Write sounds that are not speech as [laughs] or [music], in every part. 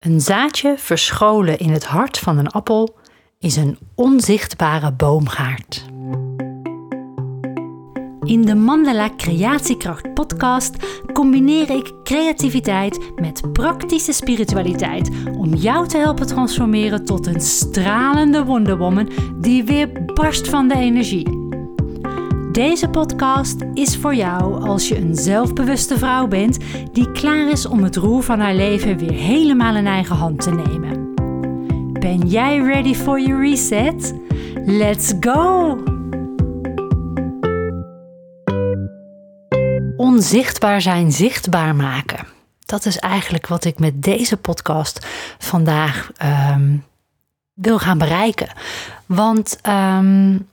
Een zaadje verscholen in het hart van een appel is een onzichtbare boomgaard. In de Mandala Creatiekracht podcast combineer ik creativiteit met praktische spiritualiteit om jou te helpen transformeren tot een stralende wonderwoman die weer barst van de energie. Deze podcast is voor jou als je een zelfbewuste vrouw bent die klaar is om het roer van haar leven weer helemaal in eigen hand te nemen. Ben jij ready for your reset? Let's go! Onzichtbaar zijn, zichtbaar maken. Dat is eigenlijk wat ik met deze podcast vandaag um, wil gaan bereiken. Want um,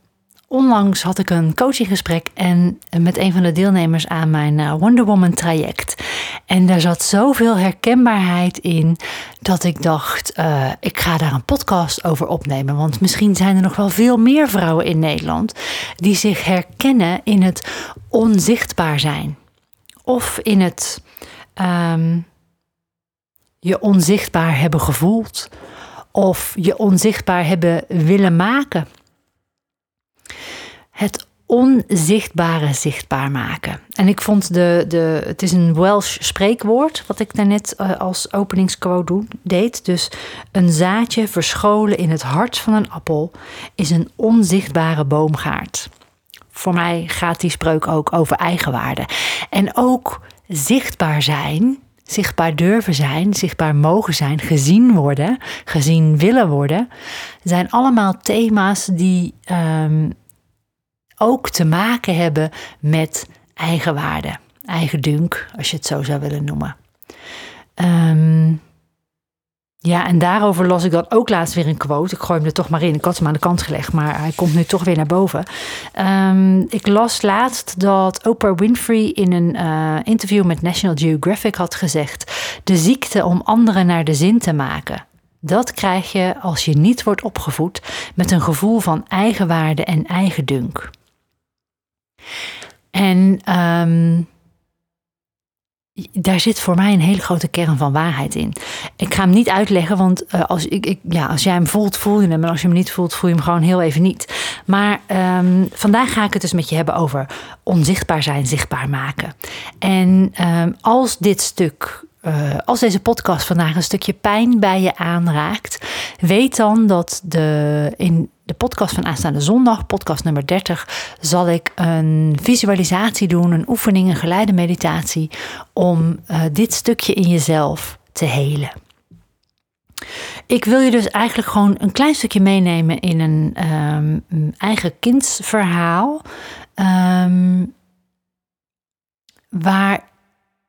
Onlangs had ik een coachinggesprek en met een van de deelnemers aan mijn eh, Wonder Woman traject. En daar zat zoveel herkenbaarheid in dat ik dacht, uh, ik ga daar een podcast over opnemen. Want misschien zijn er nog wel veel meer vrouwen in Nederland die zich herkennen in het onzichtbaar zijn. Of in het um, je onzichtbaar hebben gevoeld. Of je onzichtbaar hebben willen maken het onzichtbare zichtbaar maken. En ik vond de, de het is een Welsh spreekwoord, wat ik daarnet uh, als openingsquote deed. Dus een zaadje verscholen in het hart van een appel is een onzichtbare boomgaard. Voor mij gaat die spreuk ook over eigenwaarde. En ook zichtbaar zijn, zichtbaar durven zijn, zichtbaar mogen zijn, gezien worden, gezien willen worden, zijn allemaal thema's die um, ook te maken hebben met eigenwaarde, eigen dunk, als je het zo zou willen noemen. Um, ja, en daarover las ik dan ook laatst weer een quote. Ik gooi hem er toch maar in. Ik had hem aan de kant gelegd, maar hij komt nu toch weer naar boven. Um, ik las laatst dat Oprah Winfrey in een uh, interview met National Geographic had gezegd: De ziekte om anderen naar de zin te maken. Dat krijg je als je niet wordt opgevoed met een gevoel van eigenwaarde en eigendunk. En um, daar zit voor mij een hele grote kern van waarheid in. Ik ga hem niet uitleggen, want uh, als, ik, ik, ja, als jij hem voelt, voel je hem. En als je hem niet voelt, voel je hem gewoon heel even niet. Maar um, vandaag ga ik het dus met je hebben over onzichtbaar zijn, zichtbaar maken. En um, als dit stuk uh, als deze podcast vandaag een stukje pijn bij je aanraakt, weet dan dat de, in de podcast van aanstaande zondag, podcast nummer 30, zal ik een visualisatie doen, een oefening, een geleide meditatie om uh, dit stukje in jezelf te helen. Ik wil je dus eigenlijk gewoon een klein stukje meenemen in een um, eigen kindsverhaal. Um, waar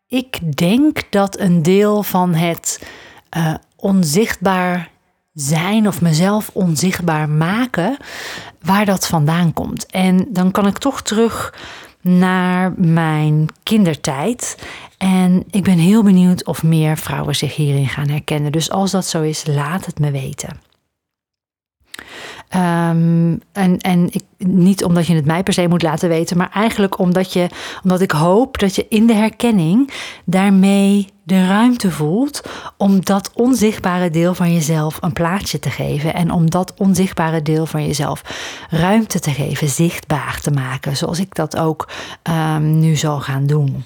ik denk dat een deel van het uh, onzichtbaar zijn of mezelf onzichtbaar maken, waar dat vandaan komt. En dan kan ik toch terug naar mijn kindertijd. En ik ben heel benieuwd of meer vrouwen zich hierin gaan herkennen. Dus als dat zo is, laat het me weten. Um, en en niet omdat je het mij per se moet laten weten, maar eigenlijk omdat, je, omdat ik hoop dat je in de herkenning daarmee de ruimte voelt om dat onzichtbare deel van jezelf een plaatsje te geven. En om dat onzichtbare deel van jezelf ruimte te geven, zichtbaar te maken. Zoals ik dat ook um, nu zal gaan doen.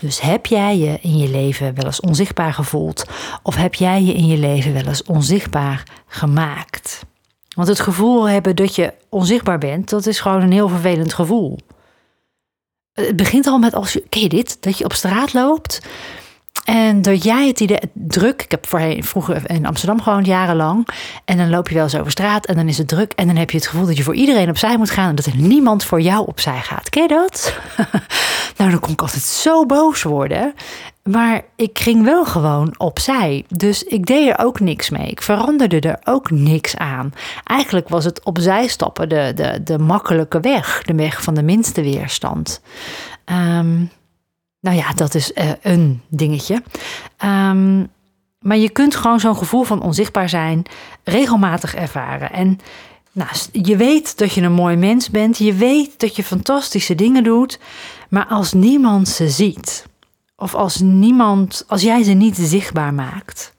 Dus heb jij je in je leven wel eens onzichtbaar gevoeld? Of heb jij je in je leven wel eens onzichtbaar gemaakt? Want het gevoel hebben dat je onzichtbaar bent, dat is gewoon een heel vervelend gevoel. Het begint al met als je, ken je dit? Dat je op straat loopt en dat jij het idee, druk. Ik heb voorheen, vroeger in Amsterdam gewoond, jarenlang. En dan loop je wel eens over straat en dan is het druk. En dan heb je het gevoel dat je voor iedereen opzij moet gaan en dat er niemand voor jou opzij gaat. Ken je dat? [laughs] nou, dan kon ik altijd zo boos worden. Maar ik ging wel gewoon opzij. Dus ik deed er ook niks mee. Ik veranderde er ook niks aan. Eigenlijk was het opzij stappen de, de, de makkelijke weg. De weg van de minste weerstand. Um, nou ja, dat is uh, een dingetje. Um, maar je kunt gewoon zo'n gevoel van onzichtbaar zijn regelmatig ervaren. En nou, je weet dat je een mooi mens bent. Je weet dat je fantastische dingen doet. Maar als niemand ze ziet, of als niemand, als jij ze niet zichtbaar maakt,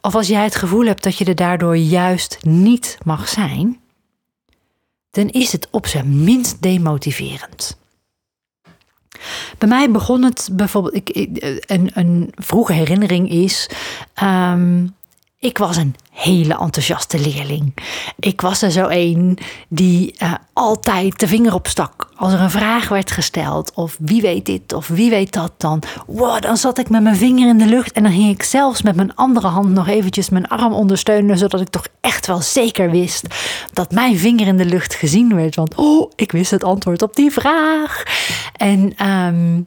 of als jij het gevoel hebt dat je er daardoor juist niet mag zijn, dan is het op zijn minst demotiverend. Bij mij begon het bijvoorbeeld, ik, een, een vroege herinnering is, ehm, ik was een hele enthousiaste leerling. Ik was er zo een die uh, altijd de vinger opstak. Als er een vraag werd gesteld, of wie weet dit, of wie weet dat, dan, wow, dan zat ik met mijn vinger in de lucht en dan ging ik zelfs met mijn andere hand nog eventjes mijn arm ondersteunen, zodat ik toch echt wel zeker wist dat mijn vinger in de lucht gezien werd. Want, oh, ik wist het antwoord op die vraag. En, um,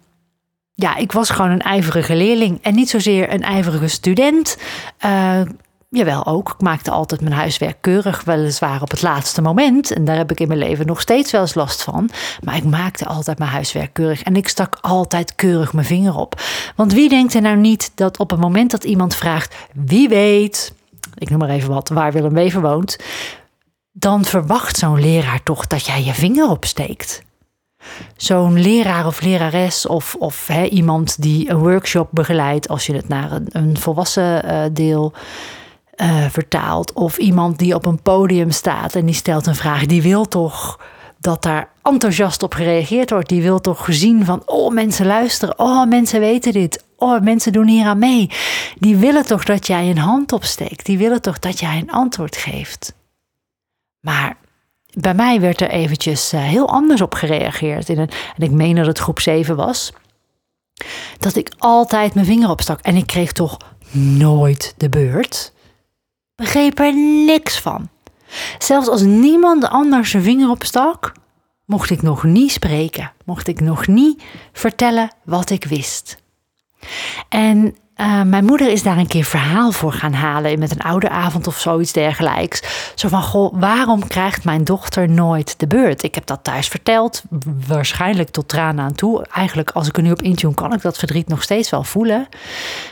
ja, ik was gewoon een ijverige leerling en niet zozeer een ijverige student. Uh, jawel ook. Ik maakte altijd mijn huiswerk keurig, weliswaar op het laatste moment. En daar heb ik in mijn leven nog steeds wel eens last van. Maar ik maakte altijd mijn huiswerk keurig. En ik stak altijd keurig mijn vinger op. Want wie denkt er nou niet dat op het moment dat iemand vraagt: wie weet, ik noem maar even wat, waar Willem Wever woont. Dan verwacht zo'n leraar toch dat jij je vinger opsteekt zo'n leraar of lerares of, of iemand die een workshop begeleidt, als je het naar een, volwassen uh, deel uh, vertaalt, of iemand die op een podium staat en die stelt een vraag, die wil toch dat daar enthousiast op gereageerd wordt. Die wil toch zien van, oh mensen luisteren, oh mensen weten dit, oh mensen doen hier aan mee. Die willen toch dat jij een hand opsteekt, die willen toch dat jij een antwoord geeft. Maar bij mij werd er eventjes eh, heel anders op gereageerd. In een, en ik meen dat het groep 7 was. Dat ik altijd mijn vinger opstak. En ik kreeg toch nooit de beurt. Begreep er niks van. Zelfs als niemand anders zijn vinger opstak, mocht ik nog niet spreken. Mocht ik nog niet vertellen wat ik wist. En uh, mijn moeder is daar een keer verhaal voor gaan halen met een oude avond of zoiets dergelijks. Zo van, goh, waarom krijgt mijn dochter nooit de beurt? Ik heb dat thuis verteld, waarschijnlijk tot tranen aan toe. Eigenlijk, als ik er nu op intune, kan ik dat verdriet nog steeds wel voelen.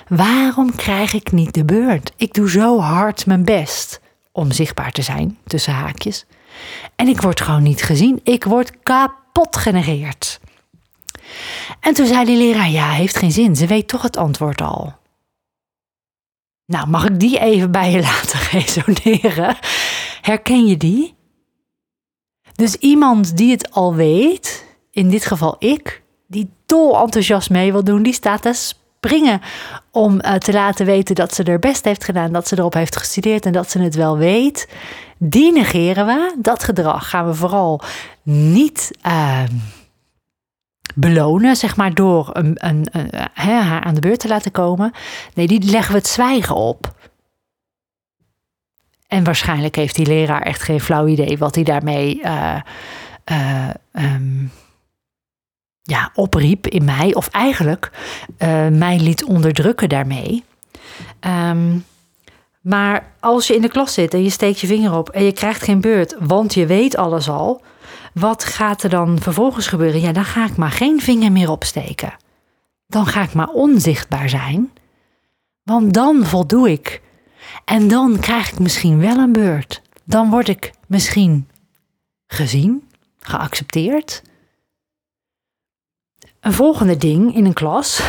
Waarom krijg ik niet de beurt? Ik doe zo hard mijn best om zichtbaar te zijn, tussen haakjes. En ik word gewoon niet gezien. Ik word kapot genereerd. En toen zei die leraar: Ja, heeft geen zin. Ze weet toch het antwoord al. Nou, mag ik die even bij je [laughs] laten resoneren? Herken je die? Dus iemand die het al weet, in dit geval ik, die dol enthousiast mee wil doen, die staat te springen om uh, te laten weten dat ze er best heeft gedaan, dat ze erop heeft gestudeerd en dat ze het wel weet. Die negeren we. Dat gedrag gaan we vooral niet. Uh, belonen, zeg maar, door een, een, een, haar aan de beurt te laten komen. Nee, die leggen we het zwijgen op. En waarschijnlijk heeft die leraar echt geen flauw idee wat hij daarmee uh, uh, um, ja, opriep in mij, of eigenlijk uh, mij liet onderdrukken daarmee. Um, maar als je in de klas zit en je steekt je vinger op en je krijgt geen beurt, want je weet alles al, wat gaat er dan vervolgens gebeuren? Ja, dan ga ik maar geen vinger meer opsteken. Dan ga ik maar onzichtbaar zijn. Want dan voldoe ik. En dan krijg ik misschien wel een beurt. Dan word ik misschien gezien, geaccepteerd. Een volgende ding in een klas.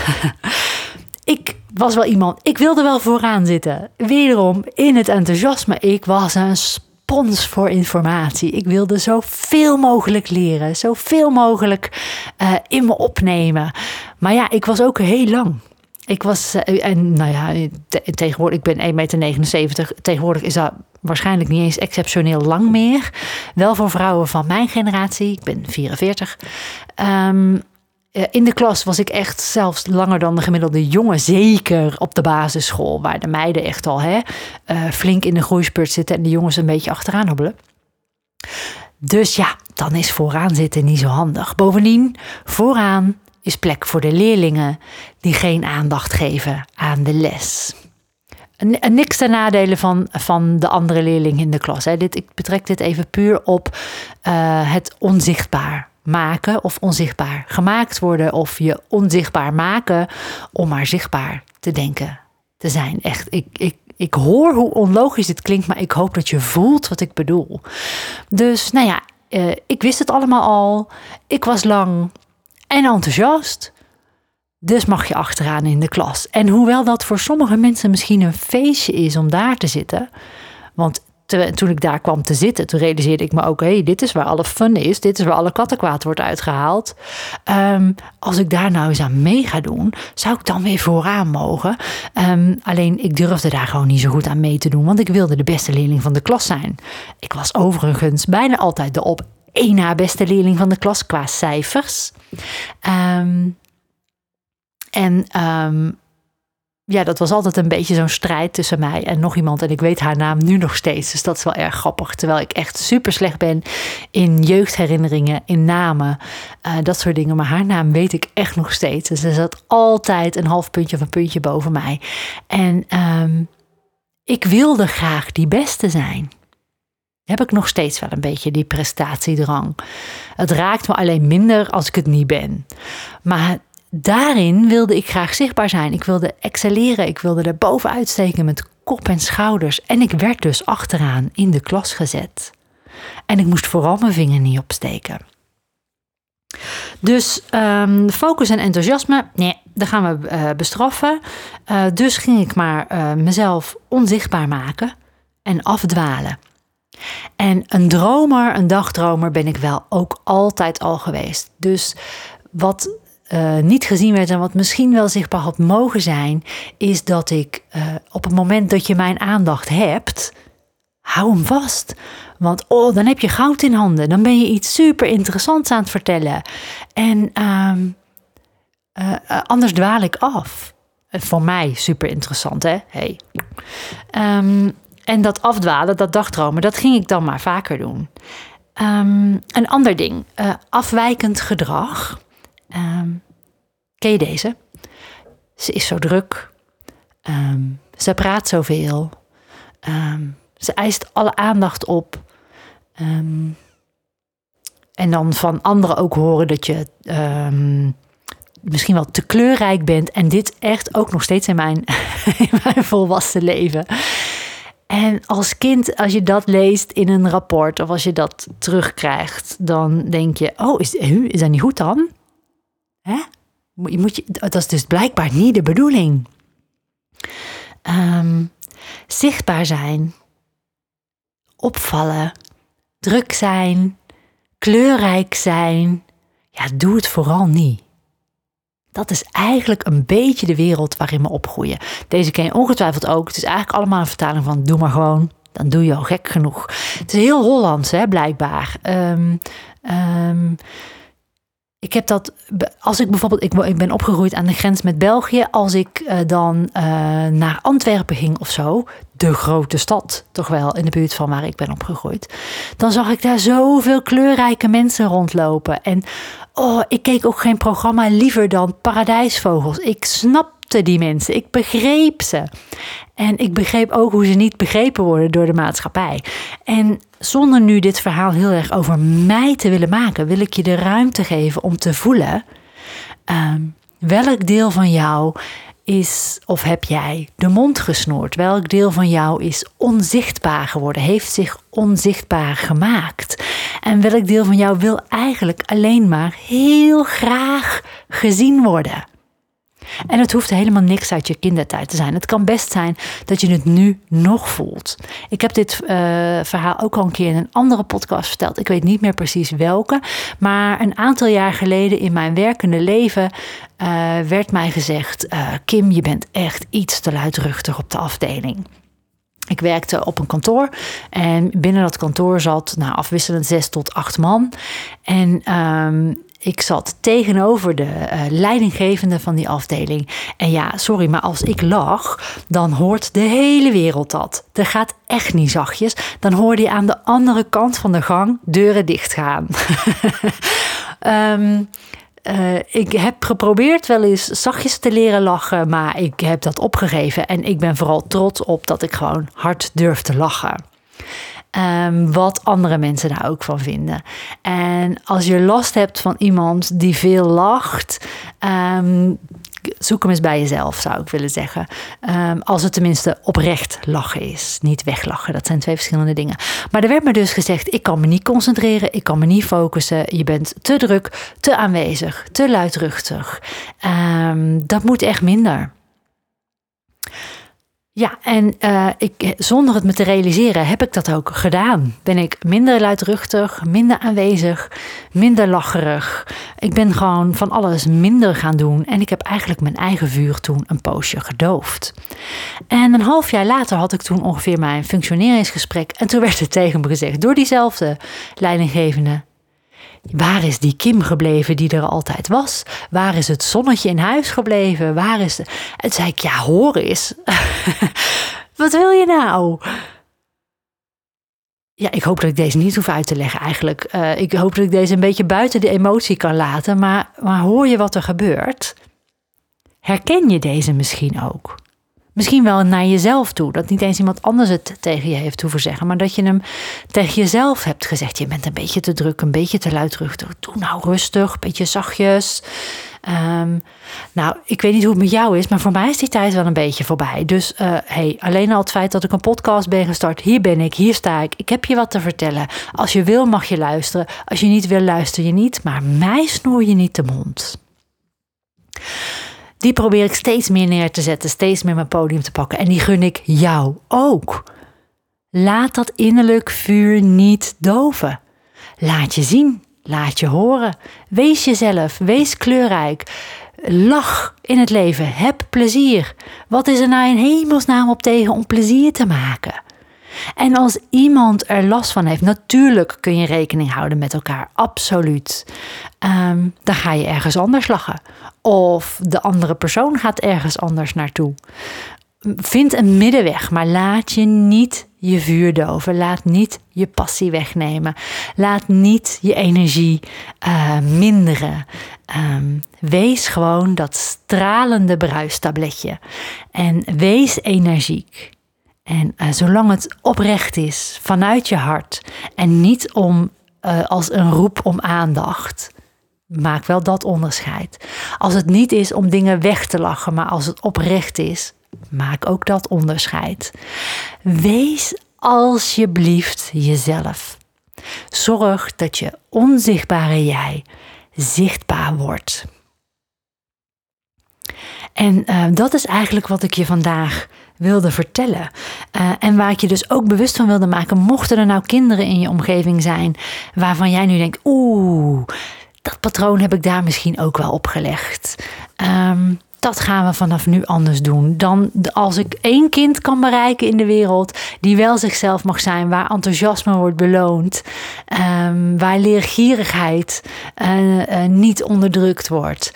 [laughs] ik was wel iemand, ik wilde wel vooraan zitten. Wederom in het enthousiasme. Ik was een spons voor informatie. Ik wilde zoveel mogelijk leren, zoveel mogelijk uh, in me opnemen. Maar ja, ik was ook heel lang. Ik was, uh, en nou ja, tegenwoordig, ik ben 1,79 meter. Tegenwoordig is dat waarschijnlijk niet eens exceptioneel lang meer. Wel voor vrouwen van mijn generatie, ik ben 44. Um, eh, in de klas was ik echt zelfs langer dan de gemiddelde jongen. Zeker op de basisschool, waar de meiden echt al hè, uh, flink in de groeispurt zitten en de jongens een beetje achteraan hobbelen. Dus ja, dan is vooraan zitten niet zo handig. Bovendien, vooraan is plek voor de leerlingen die geen aandacht geven aan de les. niks ten nadele van, van de andere leerling in de klas. Hè. Dit, ik betrek dit even puur op het onzichtbaar maken of onzichtbaar gemaakt worden of je onzichtbaar maken om maar zichtbaar te denken te zijn. Echt, ik, ik, ik hoor hoe onlogisch dit klinkt, maar ik hoop dat je voelt wat ik bedoel. Dus nou ja, eh, ik wist het allemaal al. Ik was lang en enthousiast. Dus mag je achteraan in de klas. En hoewel dat voor sommige mensen misschien een feestje is om daar te zitten. Want toen ik daar kwam te zitten, toen realiseerde ik me ook: hé, hey, dit is waar alle fun is. Dit is waar alle kattenkwaad wordt uitgehaald. Ehm, als ik daar nou eens aan mee ga doen, zou ik dan weer vooraan mogen. Ehm, alleen ik durfde daar gewoon niet zo goed aan mee te doen, want ik wilde de beste leerling van de klas zijn. Ik was overigens bijna altijd de op één na beste leerling van de klas qua cijfers. Um, en ja, dat was altijd een beetje zo'n strijd tussen mij en nog iemand. En ik weet haar naam nu nog steeds. Dus dat is wel erg grappig. Terwijl ik echt super slecht ben in jeugdherinneringen, in namen, uh, dat soort dingen. Maar haar naam weet ik echt nog steeds. Dus ze zat altijd een half puntje of een puntje boven mij. En um, ik wilde graag die beste zijn. Heb ik nog steeds wel een beetje die prestatiedrang. Het raakt me alleen minder als ik het niet ben. Maar daarin wilde ik graag zichtbaar zijn. Ik wilde excelleren. Ik wilde er bovenuit steken met kop en schouders. En ik werd dus achteraan in de klas gezet. En ik moest vooral mijn vinger niet opsteken. Dus um, focus en enthousiasme, nee, dat gaan we uh, bestraffen. Uh, dus ging ik maar uh, mezelf onzichtbaar maken en afdwalen. En een dromer, een dagdromer ben ik wel ook altijd al geweest. Dus wat uh, niet gezien werd en wat misschien wel zichtbaar had mogen zijn, is dat ik uh, op het moment dat je mijn aandacht hebt, hou hem vast. Want oh, dan heb je goud in handen. Dan ben je iets super interessants aan het vertellen. En um, uh, anders dwaal ik af. Voor mij super interessant, hè? Hey. Um, en dat afdwalen, dat dagdromen, dat ging ik dan maar vaker doen. Um, een ander ding, afwijkend gedrag. Um, ken je deze? Ze is zo druk. Um, ze praat zoveel. Um, ze eist alle aandacht op. En dan van anderen ook horen dat je misschien wel te kleurrijk bent. En dit echt ook nog steeds in mijn, [laughs] in mijn volwassen leven. En als kind, als je dat leest in een rapport of als je dat terugkrijgt, dan denk je: Oh, is, is dat niet goed dan? Hè? Moet je, dat is dus blijkbaar niet de bedoeling. Um, zichtbaar zijn, opvallen, druk zijn, kleurrijk zijn. Ja, doe het vooral niet. Dat is eigenlijk een beetje de wereld waarin we opgroeien. Deze ken je ongetwijfeld ook. Het is eigenlijk allemaal een vertaling van doe maar gewoon. Dan doe je al gek genoeg. Het is heel Hollands, hè, blijkbaar. Um, ik heb dat, als ik bijvoorbeeld, ik, ben opgegroeid aan de grens met België. Als ik uh, dan uh, naar Antwerpen ging of zo, de grote stad, toch wel in de buurt van waar ik ben opgegroeid. Dan zag ik daar zoveel kleurrijke mensen rondlopen. En oh, ik keek ook geen programma liever dan Paradijsvogels. Ik die mensen, ik begreep ze. En ik begreep ook hoe ze niet begrepen worden door de maatschappij. En zonder nu dit verhaal heel erg over mij te willen maken, wil ik je de ruimte geven om te voelen um, welk deel van jou is of heb jij de mond gesnoerd? Welk deel van jou is onzichtbaar geworden, heeft zich onzichtbaar gemaakt? En welk deel van jou wil eigenlijk alleen maar heel graag gezien worden? En het hoeft helemaal niks uit je kindertijd te zijn. Het kan best zijn dat je het nu nog voelt. Ik heb dit uh, verhaal ook al een keer in een andere podcast verteld. Ik weet niet meer precies welke. Maar een aantal jaar geleden in mijn werkende leven uh, werd mij gezegd: uh, Kim, je bent echt iets te luidruchtig op de afdeling. Ik werkte op een kantoor en binnen dat kantoor zat nou, afwisselend zes tot acht man. En um, ik zat tegenover de uh, leidinggevende van die afdeling. En ja, sorry, maar als ik lach, dan hoort de hele wereld dat. Er gaat echt niet zachtjes. Dan hoorde je aan de andere kant van de gang deuren dichtgaan. um, [laughs] ik heb geprobeerd wel eens zachtjes te leren lachen, maar ik heb dat opgegeven. En ik ben vooral trots op dat ik gewoon hard durf te lachen. Um, wat andere mensen daar ook van vinden. En als je last hebt van iemand die veel lacht, um, zoek hem eens bij jezelf, zou ik willen zeggen. Ehm, als het tenminste oprecht lachen is, niet weglachen. Dat zijn twee verschillende dingen. Maar er werd me dus gezegd: ik kan me niet concentreren, ik kan me niet focussen. Je bent te druk, te aanwezig, te luidruchtig. Ehm, dat moet echt minder. Ja, en uh, ik, zonder het me te realiseren heb ik dat ook gedaan. Ben ik minder luidruchtig, minder aanwezig, minder lacherig. Ik ben gewoon van alles minder gaan doen. En ik heb eigenlijk mijn eigen vuur toen een poosje gedoofd. En een half jaar later had ik toen ongeveer mijn functioneringsgesprek. En toen werd het tegen me gezegd door diezelfde leidinggevende. Waar is die Kim gebleven die er altijd was? Waar is het zonnetje in huis gebleven? Waar is. De... En zei ik: Ja, hoor eens. [laughs] Wat wil je nou? Ja, ik hoop dat ik deze niet hoef uit te leggen eigenlijk. Uh, ik hoop dat ik deze een beetje buiten de emotie kan laten. Maar, maar hoor je wat er gebeurt? Herken je deze misschien ook? Misschien wel naar jezelf toe. Dat niet eens iemand anders het tegen je heeft hoeven zeggen. Maar dat je hem tegen jezelf hebt gezegd. Je bent een beetje te druk, een beetje te luidruchtig. Doe nou rustig, een beetje zachtjes. Ehm, nou, ik weet niet hoe het met jou is, maar voor mij is die tijd wel een beetje voorbij. Dus uh, hey, alleen al het feit dat ik een podcast ben gestart, hier ben ik, hier sta ik, ik heb je wat te vertellen. Als je wil, mag je luisteren. Als je niet wil, luister je niet. Maar mij snoer je niet de mond die probeer ik steeds meer neer te zetten, steeds meer mijn podium te pakken. En die gun ik jou ook. Laat dat innerlijk vuur niet doven. Laat je zien, laat je horen. Wees jezelf, wees kleurrijk. Lach in het leven, heb plezier. Wat is er nou in hemelsnaam op tegen om plezier te maken? En als iemand er last van heeft, natuurlijk kun je rekening houden met elkaar, absoluut. Ehm, dan ga je ergens anders lachen. Of de andere persoon gaat ergens anders naartoe. Vind een middenweg, maar laat je niet je vuur doven. Laat niet je passie wegnemen. Laat niet je energie uh, minderen. Ehm, wees gewoon dat stralende bruistabletje. En wees energiek. En uh, zolang het oprecht is, vanuit je hart en niet om uh, als een roep om aandacht, maak wel dat onderscheid. Als het niet is om dingen weg te lachen, maar als het oprecht is, maak ook dat onderscheid. Wees alsjeblieft jezelf. Zorg dat je onzichtbare jij zichtbaar wordt. En uh, dat is eigenlijk wat ik je vandaag wilde vertellen. Uh, en waar ik je dus ook bewust van wilde maken, mochten er nou kinderen in je omgeving zijn waarvan jij nu denkt, oeh, dat patroon heb ik daar misschien ook wel opgelegd. Um, dat gaan we vanaf nu anders doen. Dan als ik één kind kan bereiken in de wereld die wel zichzelf mag zijn, waar enthousiasme wordt beloond, um, waar leergierigheid uh, uh, niet onderdrukt wordt,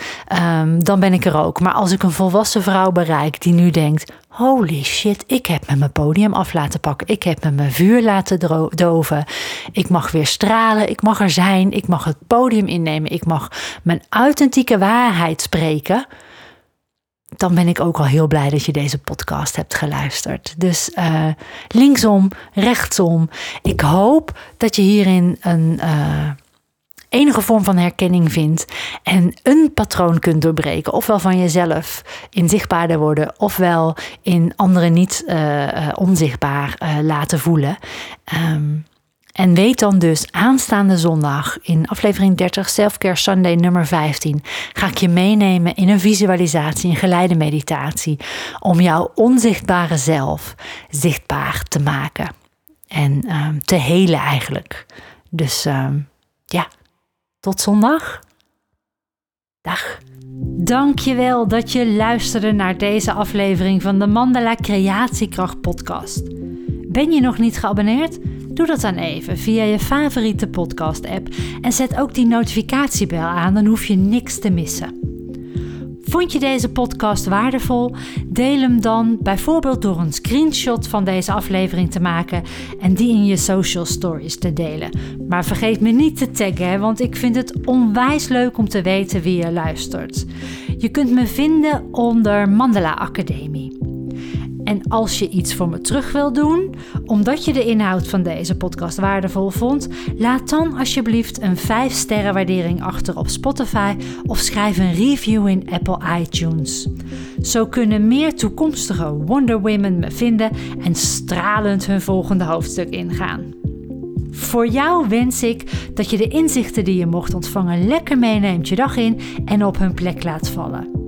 um, dan ben ik er ook. Maar als ik een volwassen vrouw bereik die nu denkt: Holy shit, ik heb me mijn podium af laten pakken. Ik heb me mijn vuur laten doven. Ik mag weer stralen. Ik mag er zijn. Ik mag het podium innemen. Ik mag mijn authentieke waarheid spreken dan ben ik ook al heel blij dat je deze podcast hebt geluisterd. Dus uh, linksom, rechtsom. Ik hoop dat je hierin een uh, enige vorm van herkenning vindt en een patroon kunt doorbreken. Ofwel van jezelf in zichtbaarder worden, ofwel in anderen niet uh, onzichtbaar laten voelen. Um, en weet dan dus, aanstaande zondag in aflevering 30, Selfcare Sunday nummer 15, ga ik je meenemen in een visualisatie, een geleide meditatie, om jouw onzichtbare zelf zichtbaar te maken en um, te helen eigenlijk. Dus um, ja, tot zondag. Dag. Dankjewel dat je luisterde naar deze aflevering van de Mandala Creatiekracht podcast. Ben je nog niet geabonneerd? Doe dat dan even via je favoriete podcast-app en zet ook die notificatiebel aan, dan hoef je niks te missen. Vond je deze podcast waardevol? Deel hem dan bijvoorbeeld door een screenshot van deze aflevering te maken en die in je social stories te delen. Maar vergeet me niet te taggen, want ik vind het onwijs leuk om te weten wie je luistert. Je kunt me vinden onder Mandela Academie. En als je iets voor me terug wil doen, omdat je de inhoud van deze podcast waardevol vond, laat dan alsjeblieft een 5 sterren waardering achter op Spotify of schrijf een review in Apple iTunes. Zo kunnen meer toekomstige Wonder Women me vinden en stralend hun volgende hoofdstuk ingaan. Voor jou wens ik dat je de inzichten die je mocht ontvangen lekker meeneemt je dag in en op hun plek laat vallen.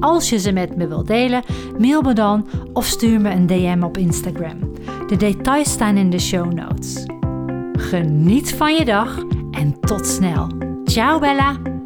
Als je ze met me wilt delen, mail me dan of stuur me een DM op Instagram. De details staan in de show notes. Geniet van je dag en tot snel. Ciao Bella!